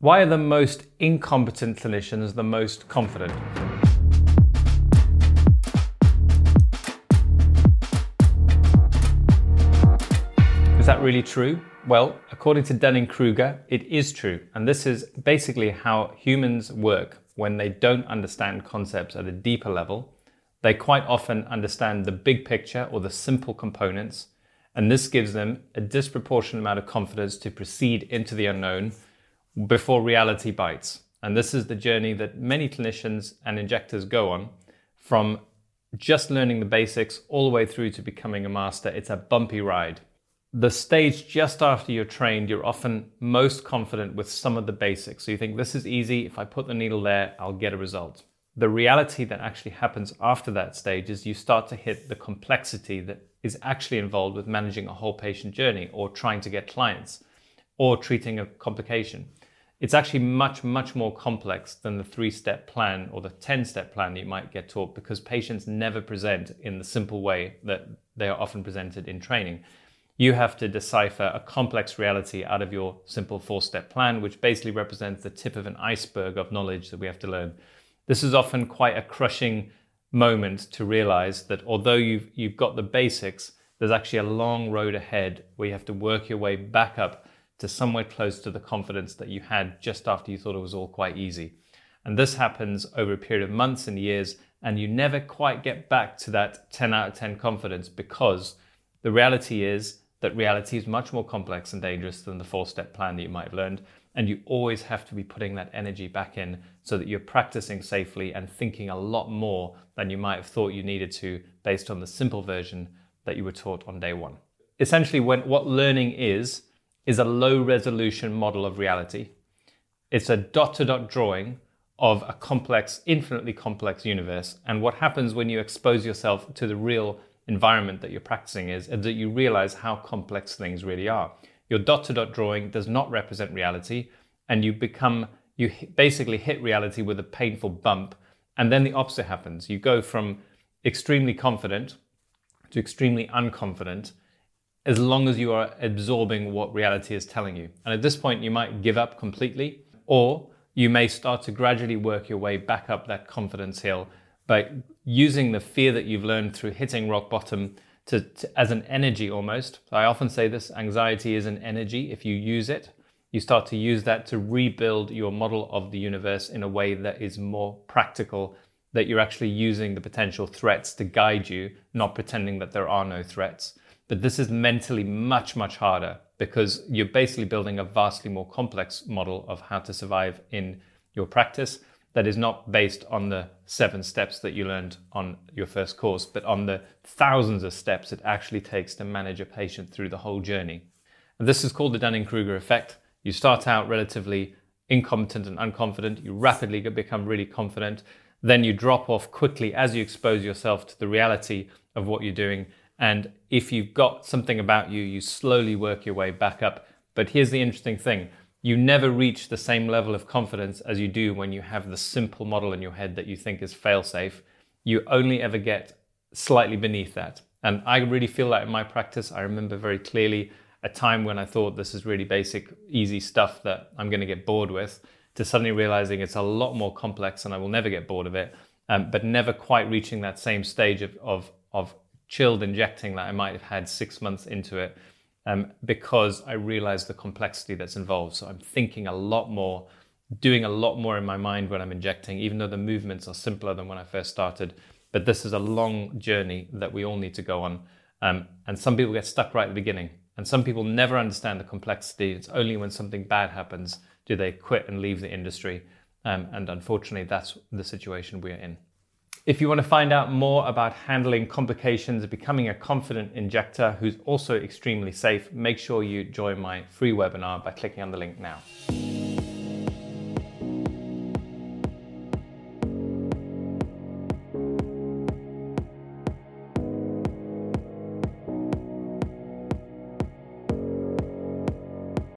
Why are the most incompetent clinicians the most confident? Is that really true? Well, according to Dunning Kruger, it is true. And this is basically how humans work when they don't understand concepts at a deeper level. They quite often understand the big picture or the simple components, and this gives them a disproportionate amount of confidence to proceed into the unknown before reality bites. And this is the journey that many clinicians and injectors go on from just learning the basics all the way through to becoming a master. It's a bumpy ride. The stage just after you're trained, you're often most confident with some of the basics. So you think, this is easy. If I put the needle there, I'll get a result. The reality that actually happens after that stage is you start to hit the complexity that is actually involved with managing a whole patient journey or trying to get clients or treating a complication it's actually much, much more complex than the three step plan or the 10 step plan you might get taught because patients never present in the simple way that they are often presented in training. You have to decipher a complex reality out of your simple four step plan, which basically represents the tip of an iceberg of knowledge that we have to learn. This is often quite a crushing moment to realize that although you've, you've got the basics, there's actually a long road ahead where you have to work your way back up to somewhere close to the confidence that you had just after you thought it was all quite easy. And this happens over a period of months and years, and you never quite get back to that 10 out of 10 confidence because the reality is that reality is much more complex and dangerous than the four step plan that you might have learned. And you always have to be putting that energy back in so that you're practicing safely and thinking a lot more than you might have thought you needed to based on the simple version that you were taught on day one. Essentially, when, what learning is, is a low resolution model of reality. It's a dot to dot drawing of a complex, infinitely complex universe. And what happens when you expose yourself to the real environment that you're practicing is, that you realize how complex things really are. Your dot to dot drawing does not represent reality, and you become, you basically hit reality with a painful bump. And then the opposite happens. You go from extremely confident to extremely unconfident as long as you are absorbing what reality is telling you. And at this point, you might give up completely, or you may start to gradually work your way back up that confidence hill by using the fear that you've learned through hitting rock bottom to, to, as an energy almost. I often say this anxiety is an energy. If you use it, you start to use that to rebuild your model of the universe in a way that is more practical, that you're actually using the potential threats to guide you, not pretending that there are no threats. But this is mentally much, much harder because you're basically building a vastly more complex model of how to survive in your practice that is not based on the seven steps that you learned on your first course, but on the thousands of steps it actually takes to manage a patient through the whole journey. And this is called the Dunning Kruger effect. You start out relatively incompetent and unconfident, you rapidly become really confident, then you drop off quickly as you expose yourself to the reality of what you're doing and if you've got something about you, you slowly work your way back up. But here's the interesting thing you never reach the same level of confidence as you do when you have the simple model in your head that you think is fail safe. You only ever get slightly beneath that. And I really feel that in my practice. I remember very clearly a time when I thought this is really basic, easy stuff that I'm going to get bored with, to suddenly realizing it's a lot more complex and I will never get bored of it, um, but never quite reaching that same stage of, of, of chilled injecting that I might have had six months into it um, because I realized the complexity that's involved. So I'm thinking a lot more, doing a lot more in my mind when I'm injecting, even though the movements are simpler than when I first started. But this is a long journey that we all need to go on. Um, and some people get stuck right at the beginning. And some people never understand the complexity. It's only when something bad happens do they quit and leave the industry. Um, and unfortunately, that's the situation we're in. If you want to find out more about handling complications of becoming a confident injector who's also extremely safe, make sure you join my free webinar by clicking on the link now.